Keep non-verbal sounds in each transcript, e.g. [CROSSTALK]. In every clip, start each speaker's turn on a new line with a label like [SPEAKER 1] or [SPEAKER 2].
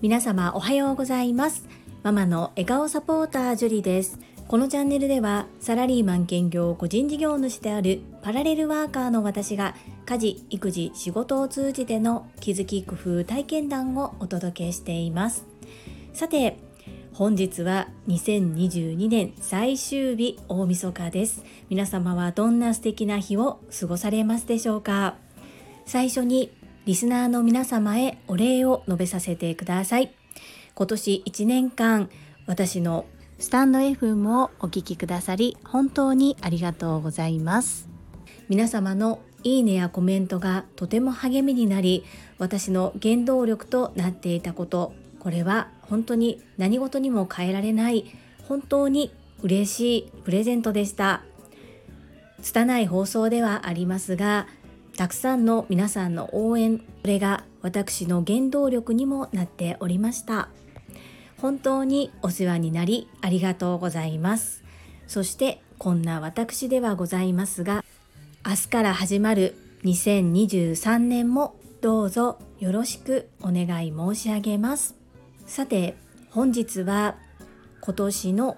[SPEAKER 1] 皆様おはようございます。ママの笑顔サポータージュリです。このチャンネルではサラリーマン兼業個人事業主であるパラレルワーカーの私が家事育児仕事を通じての気づき工夫体験談をお届けしています。さて本日は2022年最終日大晦日です。皆様はどんな素敵な日を過ごされますでしょうか？最初にリスナーの皆様へお礼を述べさせてください。今年1年間私のスタンド FM をお聴きくださり本当にありがとうございます。皆様のいいねやコメントがとても励みになり私の原動力となっていたことこれは本当に何事にも変えられない本当に嬉しいプレゼントでした。拙い放送ではありますがたくさんの皆さんの応援これが私の原動力にもなっておりました。本当にお世話になりありがとうございます。そしてこんな私ではございますが明日から始まる2023年もどうぞよろしくお願い申し上げます。さて本日は今年の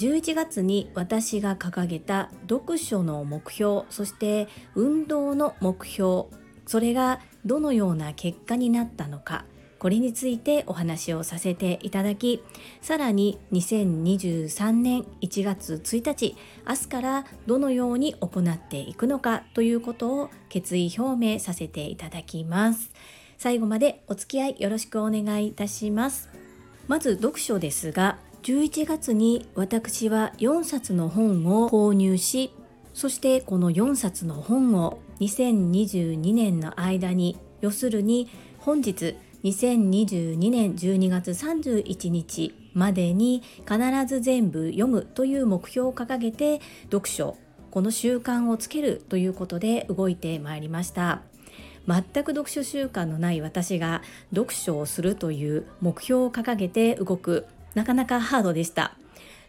[SPEAKER 1] 11月に私が掲げた読書の目標そして運動の目標それがどのような結果になったのかこれについてお話をさせていただきさらに2023年1月1日明日からどのように行っていくのかということを決意表明させていただきます。最後までお付き合いよろしくお願いいたします。まず読書ですが11月に私は4冊の本を購入しそしてこの4冊の本を2022年の間に要するに本日2022年12月31日までに必ず全部読むという目標を掲げて読書この習慣をつけるということで動いてまいりました。全く読書習慣のない私が読書をするという目標を掲げて動く。なかなかハードでした。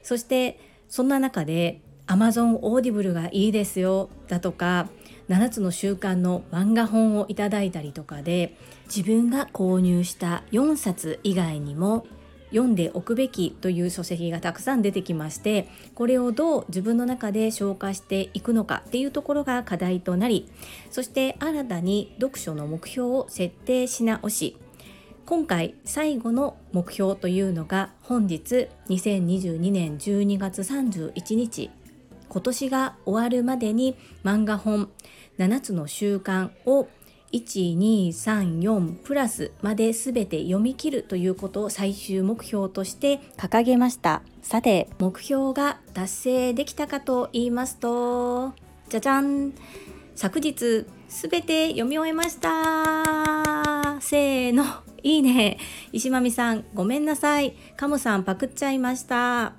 [SPEAKER 1] そしてそんな中で Amazon オーディブルがいいですよだとか7つの習慣の漫画本をいただいたりとかで自分が購入した4冊以外にも読んでおくべきという書籍がたくさん出てきましてこれをどう自分の中で消化していくのかっていうところが課題となりそして新たに読書の目標を設定し直し今回最後の目標というのが本日2022年12月31日。今年が終わるまでに漫画本7つの習慣を1234プラスまで全て読み切るということを最終目標として掲げました。さて目標が達成できたかと言いますとじゃじゃん。昨日全て読み終えました。せーの。いいね。石まみさんごめんなさい。カモさんパクっちゃいました。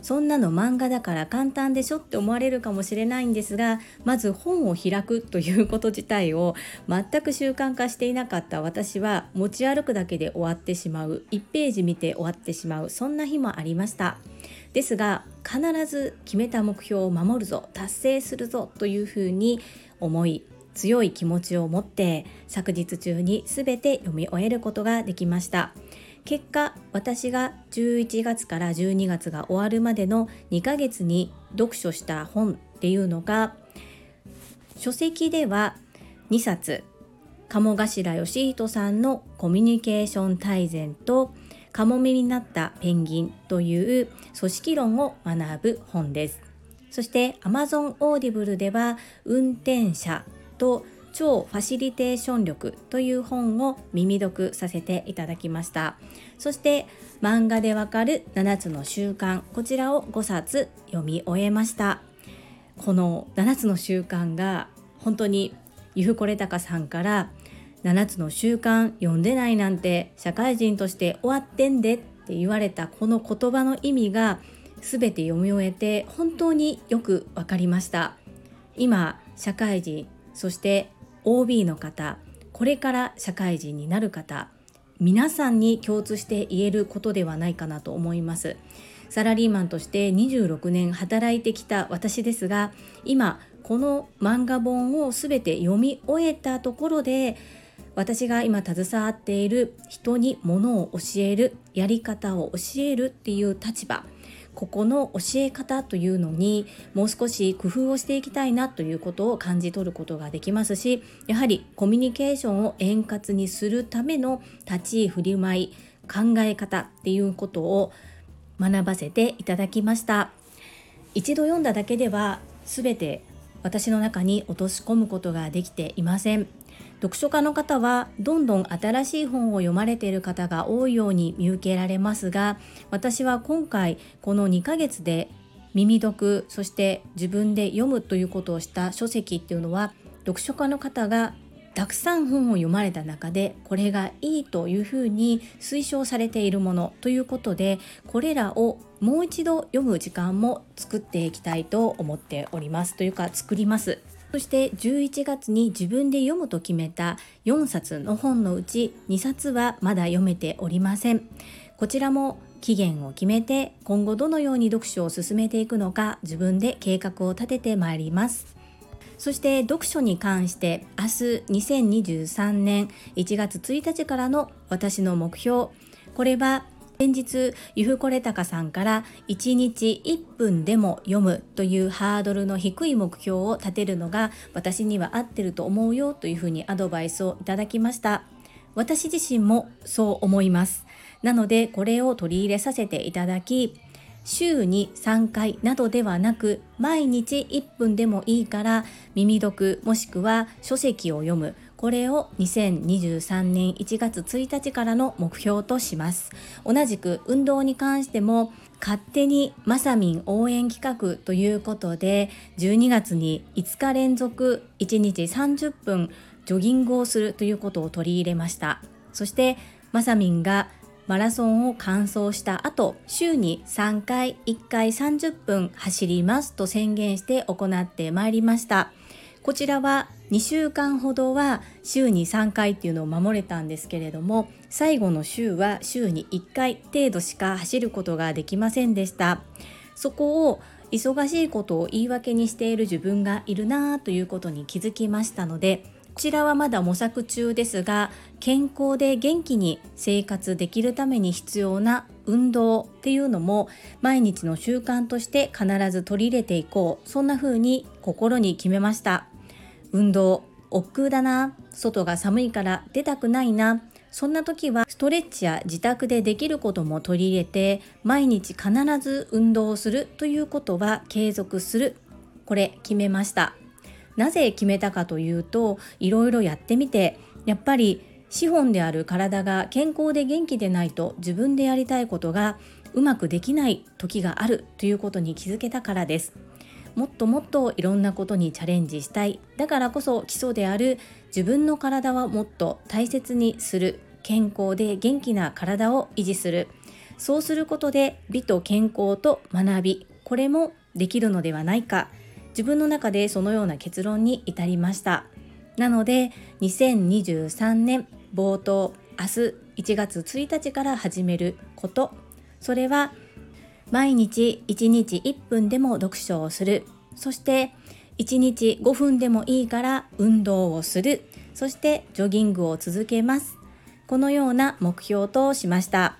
[SPEAKER 1] そんなの漫画だから簡単でしょって思われるかもしれないんですがまず本を開くということ自体を [LAUGHS] 全く習慣化していなかった。私は持ち歩くだけで終わってしまう。1ページ見て終わってしまう。そんな日もありました。ですが必ず決めた目標を守るぞ。達成するぞ。というふうに思い強い気持ちを持って昨日中に全て読み終えることができました結果私が11月から12月が終わるまでの2ヶ月に読書した本っていうのが書籍では2冊鴨頭義人さんのコミュニケーション大全とカモメになったペンギンという組織論を学ぶ本です。そして Amazon Audible では運転者と超ファシリテーション力という本を耳読させていただきました。そして漫画でわかる7つの習慣こちらを5冊読み終えました。この7つの習慣が本当にゆふこれたかさんから7つの習慣読んでないなんて社会人として終わってんでって言われたこの言葉の意味が全て読み終えて本当によく分かりました。今社会人そして OB の方これから社会人になる方皆さんに共通して言えることではないかなと思います。サラリーマンとして26年働いてきた私ですが今この漫画本を全て読み終えたところで私が今携わっている人にものを教えるやり方を教えるっていう立場。ここの教え方というのにもう少し工夫をしていきたいなということを感じ取ることができますしやはりコミュニケーションを円滑にするための立ち居振る舞い考え方っていうことを学ばせていただきました。一度読んだだけでは全て私の中に落とし込むことができていません。読書家の方はどんどん新しい本を読まれている方が多いように見受けられますが私は今回この2ヶ月で耳読そして自分で読むということをした書籍っていうのは読書家の方がたくさん本を読まれた中でこれがいいというふうに推奨されているものということでこれらをもう一度読む時間も作っていきたいと思っております。というか作ります。そして11月に自分で読むと決めた4冊の本のうち2冊はまだ読めておりません。こちらも期限を決めて今後どのように読書を進めていくのか自分で計画を立ててまいります。そして読書に関して明日2023年1月1日からの私の目標これは先日ゆふこれたかさんから1日1分でも読むというハードルの低い目標を立てるのが私には合ってると思うよというふうにアドバイスをいただきました。私自身もそう思います。なのでこれを取り入れさせていただき週に3回などではなく毎日1分でもいいから耳読もしくは書籍を読むこれを2023年1月1日からの目標とします。同じく運動に関しても勝手にまさみん応援企画ということで12月に5日連続1日30分ジョギングをするということを取り入れました。そしてまさみんがマラソンを完走した後週に3回1回30分走りますと宣言して行ってまいりました。こちらは2週間ほどは週に3回っていうのを守れたんですけれども最後の週は週に1回程度しか走ることができませんでした。そこを忙しいことを言い訳にしている自分がいるなということに気づきましたのでこちらはまだ模索中ですが健康で元気に生活できるために必要な運動っていうのも毎日の習慣として必ず取り入れていこう。そんな風に心に決めました。運動億劫だな外が寒いから出たくないな。そんな時はストレッチや自宅でできることも取り入れて毎日必ず運動をするということは継続する。これ決めました。なぜ決めたかというといろいろやってみてやっぱり資本である体が健康で元気でないと自分でやりたいことがうまくできない時があるということに気づけたからです。もっともっといろんなことにチャレンジしたい。だからこそ基礎である自分の体はもっと大切にする。健康で元気な体を維持する。そうすることで美と健康と学び。これもできるのではないか。自分の中でそのような結論に至りました。なので2023年冒頭明日1月1日から始めること。それは毎日1日1分でも読書をする。そして1日5分でもいいから運動をする。そしてジョギングを続けます。このような目標としました。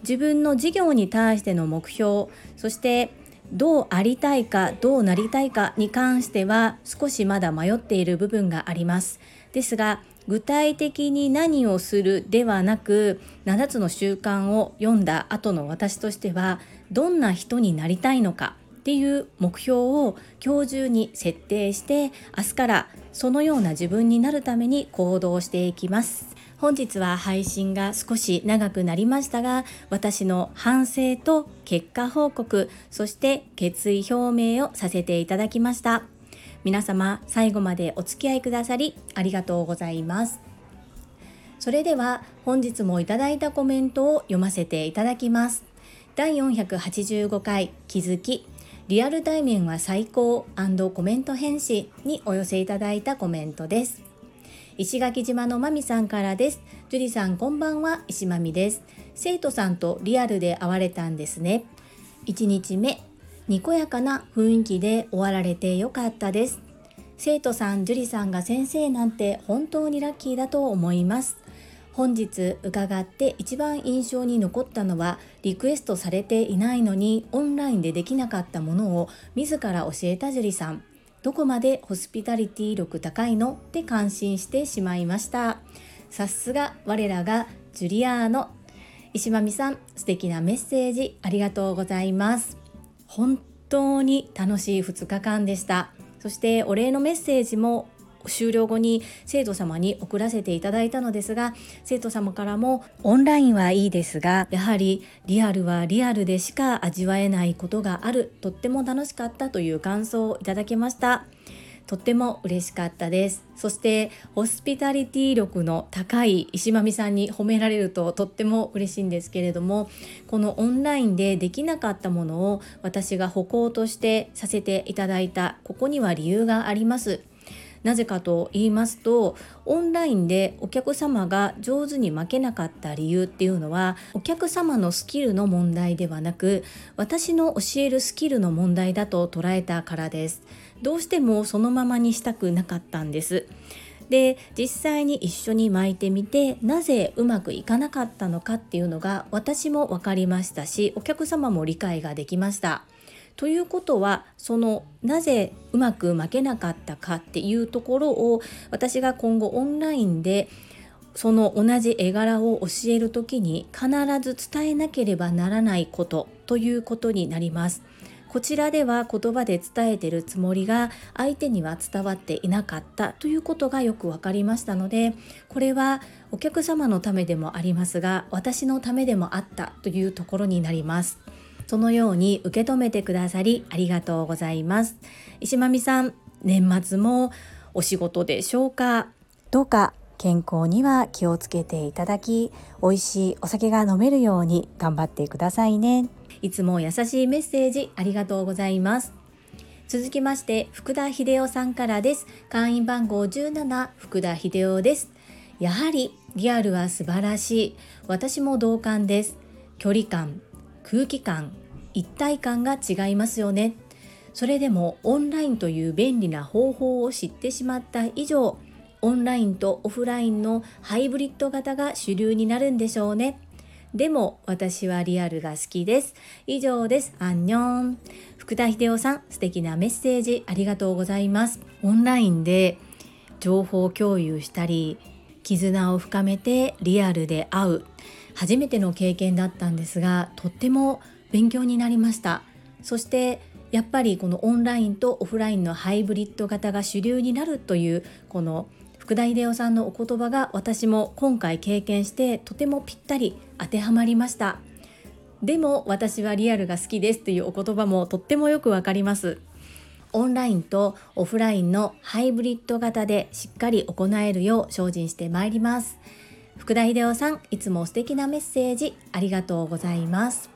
[SPEAKER 1] 自分の事業に対しての目標そしてどうありたいかどうなりたいかに関しては少しまだ迷っている部分があります。ですが具体的に何をするではなく7つの習慣を読んだ後の私としてはどんな人になりたいのかっていう目標を今日中に設定して明日からそのような自分になるために行動していきます。本日は配信が少し長くなりましたが私の反省と結果報告そして決意表明をさせていただきました。皆様最後までお付き合いくださりありがとうございます。それでは本日もいただいたコメントを読ませていただきます。第485回気づき。リアル対面は最高コメント返信にお寄せいただいたコメントです。石垣島のまみさんからです。樹里さんこんばんは石まみです。生徒さんとリアルで会われたんですね。1日目にこやかな雰囲気で終わられてよかったです。生徒さん樹里さんが先生なんて本当にラッキーだと思います。本日伺って一番印象に残ったのはリクエストされていないのにオンラインでできなかったものを自ら教えた樹里さん。どこまでホスピタリティ力高いのって感心してしまいました。さすが我らがジュリアーノ。石間美さん素敵なメッセージありがとうございます。本当に楽しい2日間でした。そしてお礼のメッセージも終了後に生徒様に送らせていただいたのですが生徒様からもオンラインはいいですがやはりリアルはリアルでしか味わえないことがある。とっても楽しかったという感想をいただきました。とっても嬉しかったです。そしてホスピタリティ力の高い石間美さんに褒められるととっても嬉しいんですけれどもこのオンラインでできなかったものを私が歩行としてさせていただいたここには理由があります。なぜかと言いますとオンラインでお客様が上手に負けなかった理由っていうのはお客様のスキルの問題ではなく私の教えるスキルの問題だと捉えたからですどうしてもそのままにしたくなかったんですで実際に一緒に巻いてみてなぜうまくいかなかったのかっていうのが私も分かりましたしお客様も理解ができました。ということはそのなぜうまく負けなかったかっていうところを私が今後オンラインでその同じ絵柄を教える時に必ず伝えなければならないことということになります。こちらでは言葉で伝えてるつもりが相手には伝わっていなかったということがよく分かりましたのでこれはお客様のためでもありますが私のためでもあったというところになります。そのように受け止めてくださりありがとうございます。石間美さん年末もお仕事でしょうか？どうか健康には気をつけていただき美味しいお酒が飲めるように頑張ってくださいね。いつも優しいメッセージありがとうございます。続きまして福田秀夫さんからです。会員番号17福田秀夫です。やはりリアルは素晴らしい。私も同感です。距離感空気感一体感が違いますよね。それでもオンラインという便利な方法を知ってしまった以上オンラインとオフラインのハイブリッド型が主流になるんでしょうね。でも私はリアルが好きです。以上です。アンニョン。福田秀夫さん素敵なメッセージありがとうございます。オンラインで情報共有したり絆を深めてリアルで会う初めての経験だったんですがとっても勉強になりました。そしてやっぱりこのオンラインとオフラインのハイブリッド型が主流になるというこの福田秀夫さんのお言葉が私も今回経験してとてもぴったり当てはまりました。でも私はリアルが好きですというお言葉もとってもよくわかります。オンラインとオフラインのハイブリッド型でしっかり行えるよう精進してまいります。福田秀夫さんいつも素敵なメッセージありがとうございます。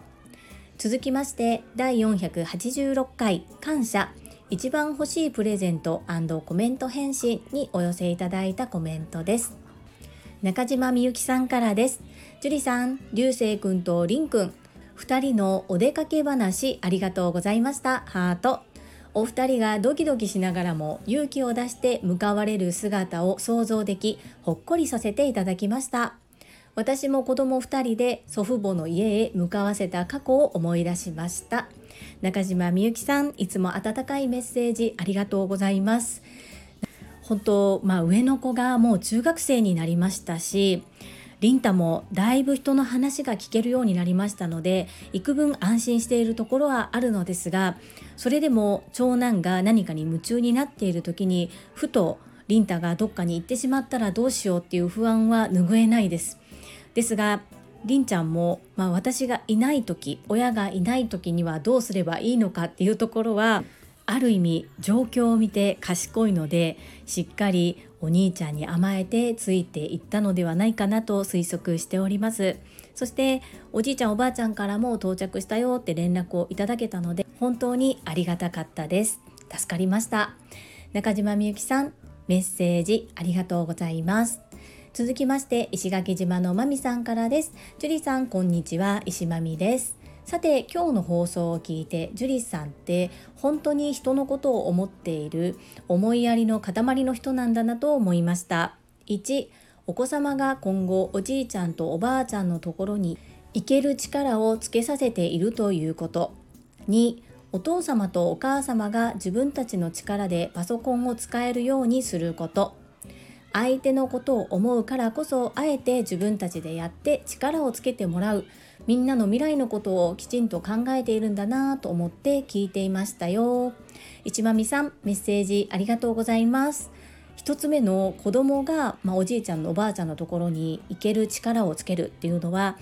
[SPEAKER 1] 続きまして第486回感謝。一番欲しいプレゼントコメント返信にお寄せいただいたコメントです。中島みゆきさんからです。樹里さん流星くんとりんくん2人のお出かけ話ありがとうございました。ハート。お二人がドキドキしながらも勇気を出して向かわれる姿を想像できほっこりさせていただきました。私も子供二人で祖父母の家へ向かわせた過去を思い出しました。中島みゆきさんいつも温かいメッセージありがとうございます。本当まあ上の子がもう中学生になりましたしリンタもだいぶ人の話が聞けるようになりましたので幾分安心しているところはあるのですがそれでも長男が何かに夢中になっている時にふとリンタがどっかに行ってしまったらどうしようっていう不安は拭えないです。ですがりんちゃんも、まあ、私がいない時親がいない時にはどうすればいいのかっていうところはある意味状況を見て賢いのでしっかりお兄ちゃんに甘えてついていったのではないかなと推測しております。そしておじいちゃんおばあちゃんからも到着したよって連絡をいただけたので本当にありがたかったです。助かりました。中島みゆきさんメッセージありがとうございます。続きまして石垣島のまみさんからです。ジュリさんこんにちは。石まみです。さて今日の放送を聞いてジュリスさんって本当に人のことを思っている思いやりの塊の人なんだなと思いました。1お子様が今後おじいちゃんとおばあちゃんのところに行ける力をつけさせているということ。2お父様とお母様が自分たちの力でパソコンを使えるようにすること。相手のことを思うからこそあえて自分たちでやって力をつけてもらう。みんなの未来のことをきちんと考えているんだなと思って聞いていましたよ一まみさんメッセージありがとうございます1つ目の子供が、まあ、おじいちゃんのおばあちゃんのところに行ける力をつけるっていうのは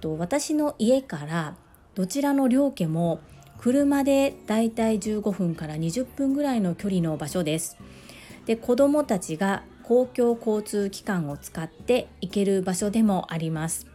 [SPEAKER 1] と私の家からどちらの両家も車でだいたい15分から20分ぐらいの距離の場所です。で子どもたちが公共交通機関を使って行ける場所でもあります。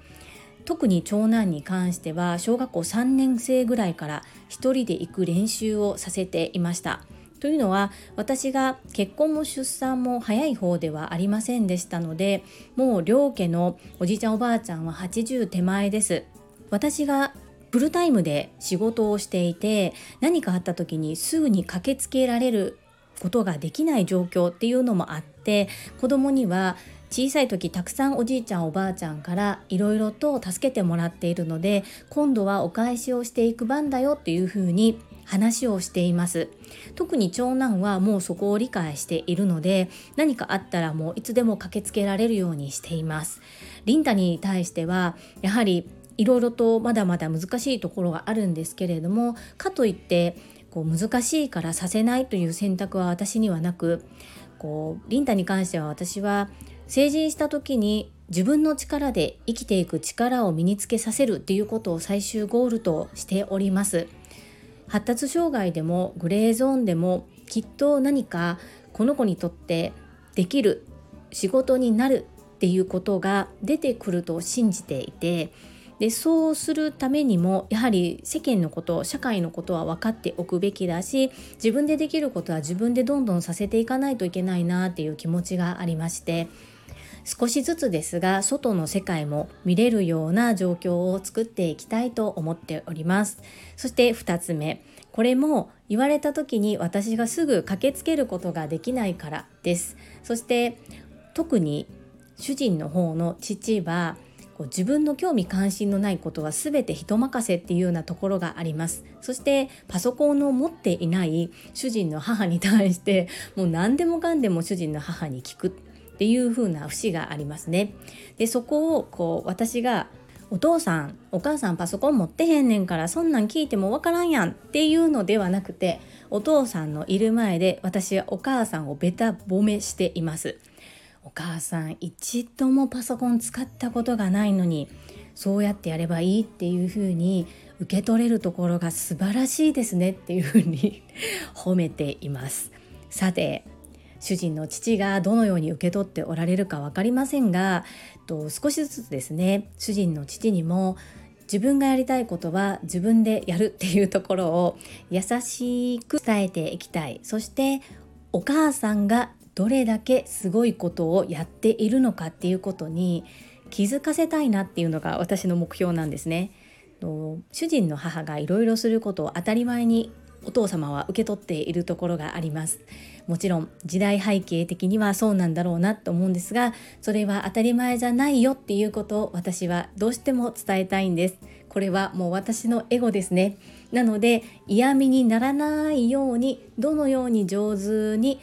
[SPEAKER 1] 特に長男に関しては小学校3年生ぐらいから1人で行く練習をさせていました。というのは私が結婚も出産も早い方ではありませんでしたのでもう両家のおじいちゃんおばあちゃんは80手前です私がフルタイムで仕事をしていて何かあった時にすぐに駆けつけられることができない状況っていうのもあって子供には小さい時たくさんおじいちゃんおばあちゃんからいろいろと助けてもらっているので今度はお返しをしていく番だよっていうふうに話をしています。特に長男はもうそこを理解しているので何かあったらもういつでも駆けつけられるようにしています。リンタに対してはやはりいろいろとまだまだ難しいところがあるんですけれどもかといってこう難しいからさせないという選択は私にはなくこうリンタに関しては私は成人した時に自分の力で生きていく力を身につけさせるっていうことを最終ゴールとしております。発達障害でもグレーゾーンでもきっと何かこの子にとってできる仕事になるっていうことが出てくると信じていてでそうするためにもやはり世間のこと社会のことは分かっておくべきだし自分でできることは自分でどんどんさせていかないといけないなっていう気持ちがありまして少しずつですが外の世界も見れるような状況を作っていきたいと思っております。そして2つ目。これも言われた時に私がすぐ駆けつけることができないからです。そして特に主人の方の父はこう自分の興味関心のないことは全て人任せっていうようなところがあります。そしてパソコンを持っていない主人の母に対してもう何でもかんでも主人の母に聞く。っていう風な節がありますね。でそこをこう私がお父さんお母さんパソコン持ってへんねんからそんなん聞いてもわからんやんっていうのではなくてお父さんのいる前で私はお母さんをべた褒めしています。お母さん一度もパソコン使ったことがないのにそうやってやればいいっていう風に受け取れるところが素晴らしいですねっていう風に [LAUGHS] 褒めていますさて主人の父がどのように受け取っておられるか分かりませんがと少しずつですね主人の父にも自分がやりたいことは自分でやるっていうところを優しく伝えていきたいそしてお母さんがどれだけすごいことをやっているのかっていうことに気づかせたいなっていうのが私の目標なんですね。主人の母がいろいろすることを当たり前にお父様は受け取っているところがありますもちろん時代背景的にはそうなんだろうなと思うんですがそれは当たり前じゃないよっていうことを私はどうしても伝えたいんです。これはもう私のエゴですね。なので嫌味にならないようにどのように上手に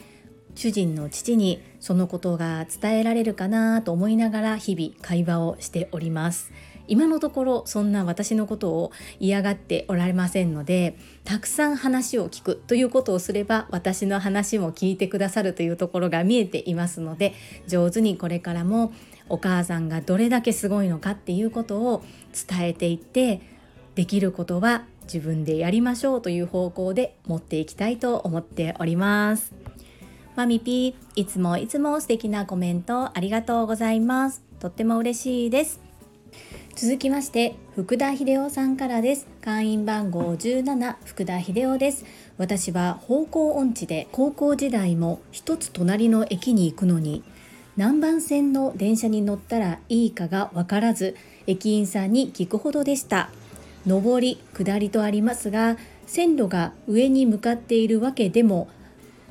[SPEAKER 1] 主人の父にそのことが伝えられるかなと思いながら日々会話をしております。今のところそんな私のことを嫌がっておられませんのでたくさん話を聞くということをすれば私の話も聞いてくださるというところが見えていますので上手にこれからもお母さんがどれだけすごいのかっていうことを伝えていってできることは自分でやりましょうという方向で持っていきたいと思っております。マミピー、いつもいつも素敵なコメントありがとうございます。とっても嬉しいです。続きまして福田秀夫さんからです。会員番号17福田秀夫です。私は方向音痴で高校時代も一つ隣の駅に行くのに何番線の電車に乗ったらいいかがわからず駅員さんに聞くほどでした。上り下りとありますが線路が上に向かっているわけでも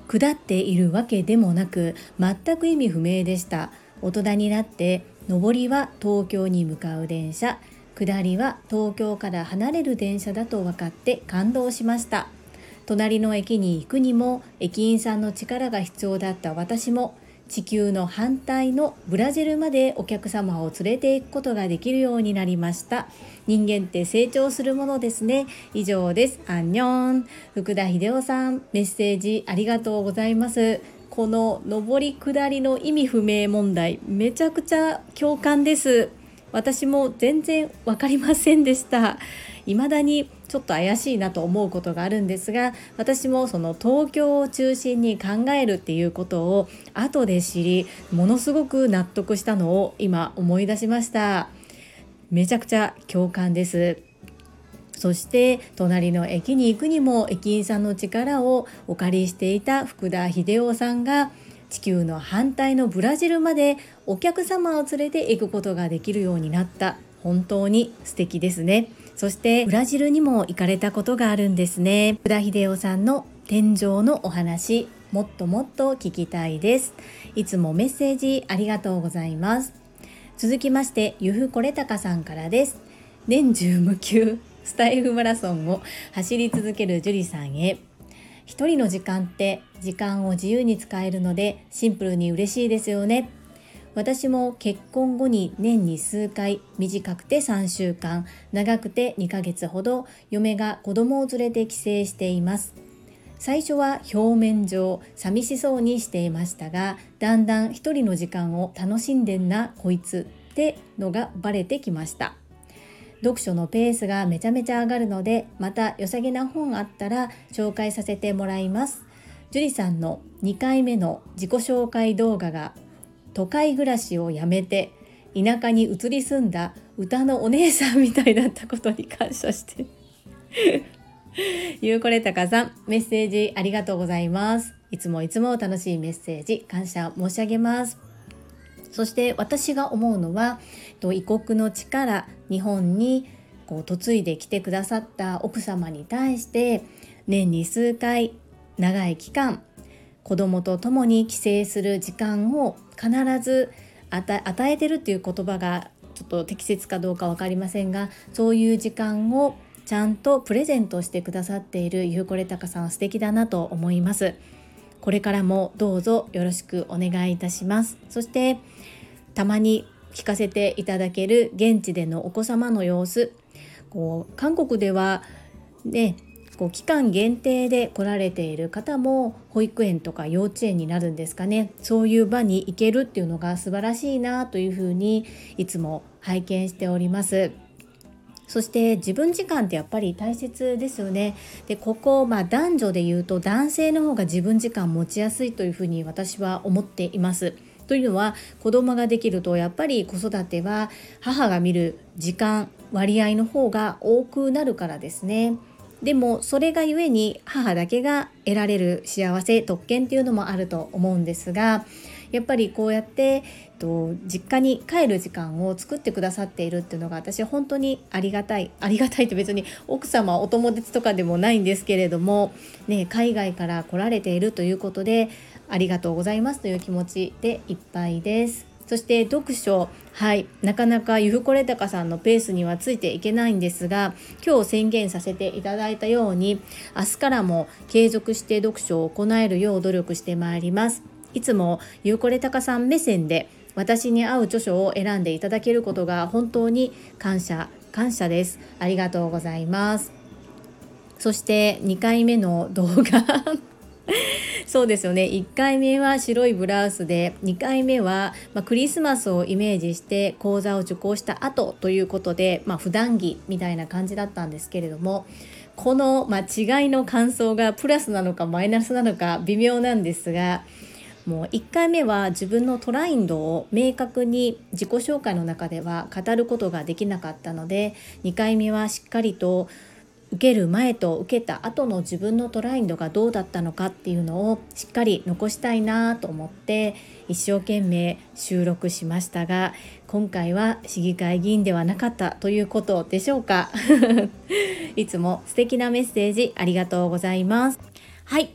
[SPEAKER 1] 下っているわけでもなく全く意味不明でした。大人になって上りは東京に向かう電車。下りは東京から離れる電車だと分かって感動しました。隣の駅に行くにも駅員さんの力が必要だった私も地球の反対のブラジルまでお客様を連れて行くことができるようになりました。人間って成長するものですね。以上です。アンニョン。福田秀夫さんメッセージありがとうございます。この上り下りの意味不明問題めちゃくちゃ共感です。私も全然分かりませんでした。未だにちょっと怪しいなと思うことがあるんですが私もその東京を中心に考えるっていうことを後で知りものすごく納得したのを今思い出しました。めちゃくちゃ共感です。そして隣の駅に行くにも駅員さんの力をお借りしていた福田秀夫さんが地球の反対のブラジルまでお客様を連れて行くことができるようになった本当に素敵ですね。そしてブラジルにも行かれたことがあるんですね。福田秀夫さんの天井のお話もっともっと聞きたいです。いつもメッセージありがとうございます。続きましてゆふこれたかさんからです。年中無休。スタイフマラソンを走り続ける樹里さんへ。一人の時間って時間を自由に使えるのでシンプルに嬉しいですよね。私も結婚後に年に数回短くて3週間長くて2ヶ月ほど嫁が子供を連れて帰省しています。最初は表面上寂しそうにしていましたがだんだん一人の時間を楽しんでんなこいつってのがバレてきました。読書のペースがめちゃめちゃ上がるのでまた良さげな本あったら紹介させてもらいます。樹里さんの2回目の自己紹介動画が都会暮らしをやめて田舎に移り住んだ歌のお姉さんみたいだったことに感謝して。[LAUGHS] ゆうこれたかさんメッセージありがとうございます。いつもいつも楽しいメッセージ感謝申し上げます。そして私が思うのは異国の力日本にこう嫁いできてくださった奥様に対して年に数回長い期間子供と共に帰省する時間を必ず与えてるっていう言葉がちょっと適切かどうか分かりませんがそういう時間をちゃんとプレゼントしてくださっているゆうこれたかさん素敵だなと思います。これからもどうぞよろしくお願いいたします。そしてたまに聞かせていただける現地でのお子様の様子こう韓国ではねこう期間限定で来られている方も保育園とか幼稚園になるんですかねそういう場に行けるっていうのが素晴らしいなというふうにいつも拝見しております。そして自分時間ってやっぱり大切ですよね。でここ、まあ、男女で言うと男性の方が自分時間持ちやすいというふうに私は思っています。というのは子供ができるとやっぱり子育ては母が見る時間割合の方が多くなるからですね。でもそれがゆえに母だけが得られる幸せ特権っていうのもあると思うんですがやっぱりこうやってと実家に帰る時間を作ってくださっているっていうのが私本当にありがたい。[LAUGHS] ありがたいって別に奥様お友達とかでもないんですけれども、ね、海外から来られているということでありがとうございますという気持ちでいっぱいです。そして読書。はい。なかなかゆふこれたかさんのペースにはついていけないんですが今日宣言させていただいたように明日からも継続して読書を行えるよう努力してまいります。いつもゆうこれたかさん目線で私に合う著書を選んでいただけることが本当に感謝感謝です。ありがとうございます。そして2回目の動画。[LAUGHS] そうですよね。1回目は白いブラウスで2回目は、まあ、クリスマスをイメージして講座を受講した後ということで、まあ、普段着みたいな感じだったんですけれどもこの、まあ、違いの感想がプラスなのかマイナスなのか微妙なんですがもう1回目は自分のトラインドを明確に自己紹介の中では語ることができなかったので2回目はしっかりと受ける前と受けた後の自分のトラインドがどうだったのかっていうのをしっかり残したいなと思って一生懸命収録しましたが今回は市議会議員ではなかったということでしょうか。[LAUGHS] いつも素敵なメッセージありがとうございます。はい。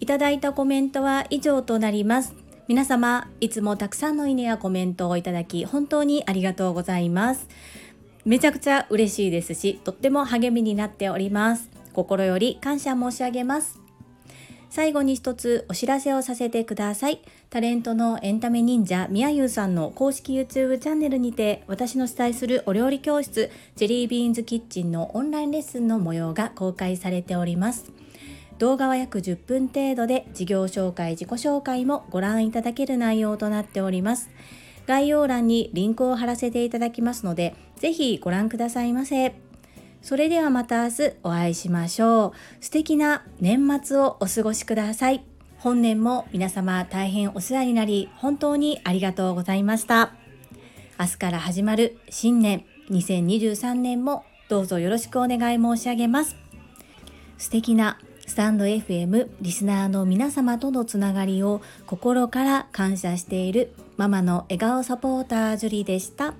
[SPEAKER 1] いただいたコメントは以上となります。皆様いつもたくさんのいいねやコメントをいただき本当にありがとうございます。めちゃくちゃ嬉しいですしとっても励みになっております。心より感謝申し上げます。最後に一つお知らせをさせてください。タレントのエンタメ忍者みやゆうさんの公式 YouTube チャンネルにて私の主催するお料理教室ジェリービーンズキッチンのオンラインレッスンの模様が公開されております。動画は約10分程度で事業紹介自己紹介もご覧いただける内容となっております概要欄にリンクを貼らせていただきますのでぜひご覧くださいませ。それではまた明日お会いしましょう。素敵な年末をお過ごしください。本年も皆様大変お世話になり本当にありがとうございました。明日から始まる新年2023年もどうぞよろしくお願い申し上げます。素敵なスタンド FM リスナーの皆様とのつながりを心から感謝しているママの笑顔サポータージュリでした。